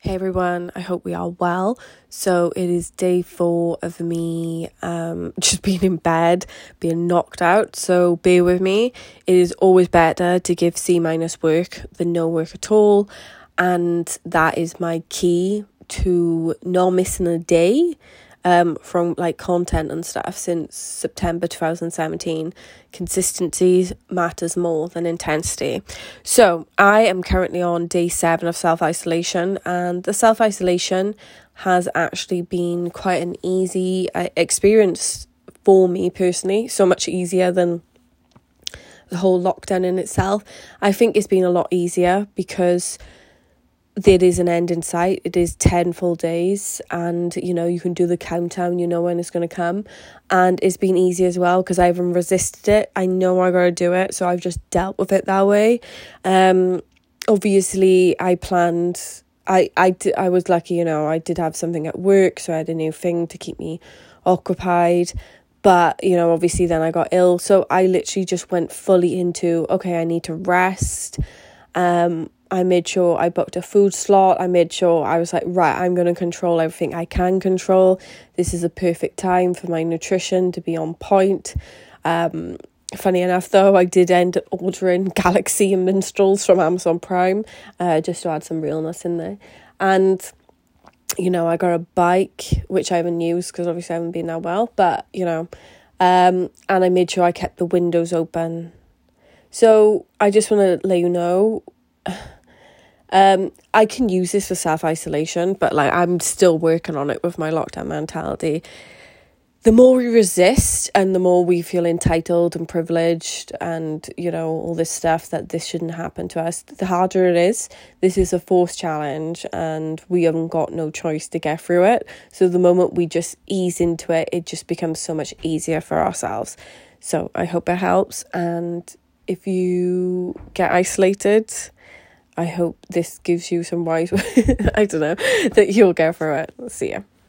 Hey everyone, I hope we are well. So it is day four of me um, just being in bed, being knocked out. So bear with me. It is always better to give C minus work than no work at all. And that is my key to not missing a day um, from like content and stuff since September 2017. Consistency matters more than intensity. So I am currently on day seven of self isolation, and the self isolation has actually been quite an easy uh, experience for me personally, so much easier than the whole lockdown in itself. I think it's been a lot easier because there is an end in sight. It is 10 full days, and you know, you can do the countdown, you know when it's going to come. And it's been easy as well because I haven't resisted it. I know I got to do it, so I've just dealt with it that way. Um, obviously, I planned. I, I, I was lucky, you know, I did have something at work, so I had a new thing to keep me occupied. But, you know, obviously then I got ill. So I literally just went fully into, okay, I need to rest. Um, I made sure I booked a food slot. I made sure I was like, right, I'm going to control everything I can control. This is a perfect time for my nutrition to be on point. Um, funny enough, though, I did end up ordering Galaxy and Minstrels from Amazon Prime uh, just to add some realness in there. And, you know, I got a bike, which I haven't used because obviously I haven't been that well, but, you know, um, and I made sure I kept the windows open. So I just want to let you know um, I can use this for self isolation, but like I'm still working on it with my lockdown mentality. The more we resist and the more we feel entitled and privileged and, you know, all this stuff that this shouldn't happen to us, the harder it is. This is a forced challenge and we haven't got no choice to get through it. So the moment we just ease into it, it just becomes so much easier for ourselves. So I hope it helps. And if you get isolated, I hope this gives you some wise, I don't know, that you'll go for it. See ya.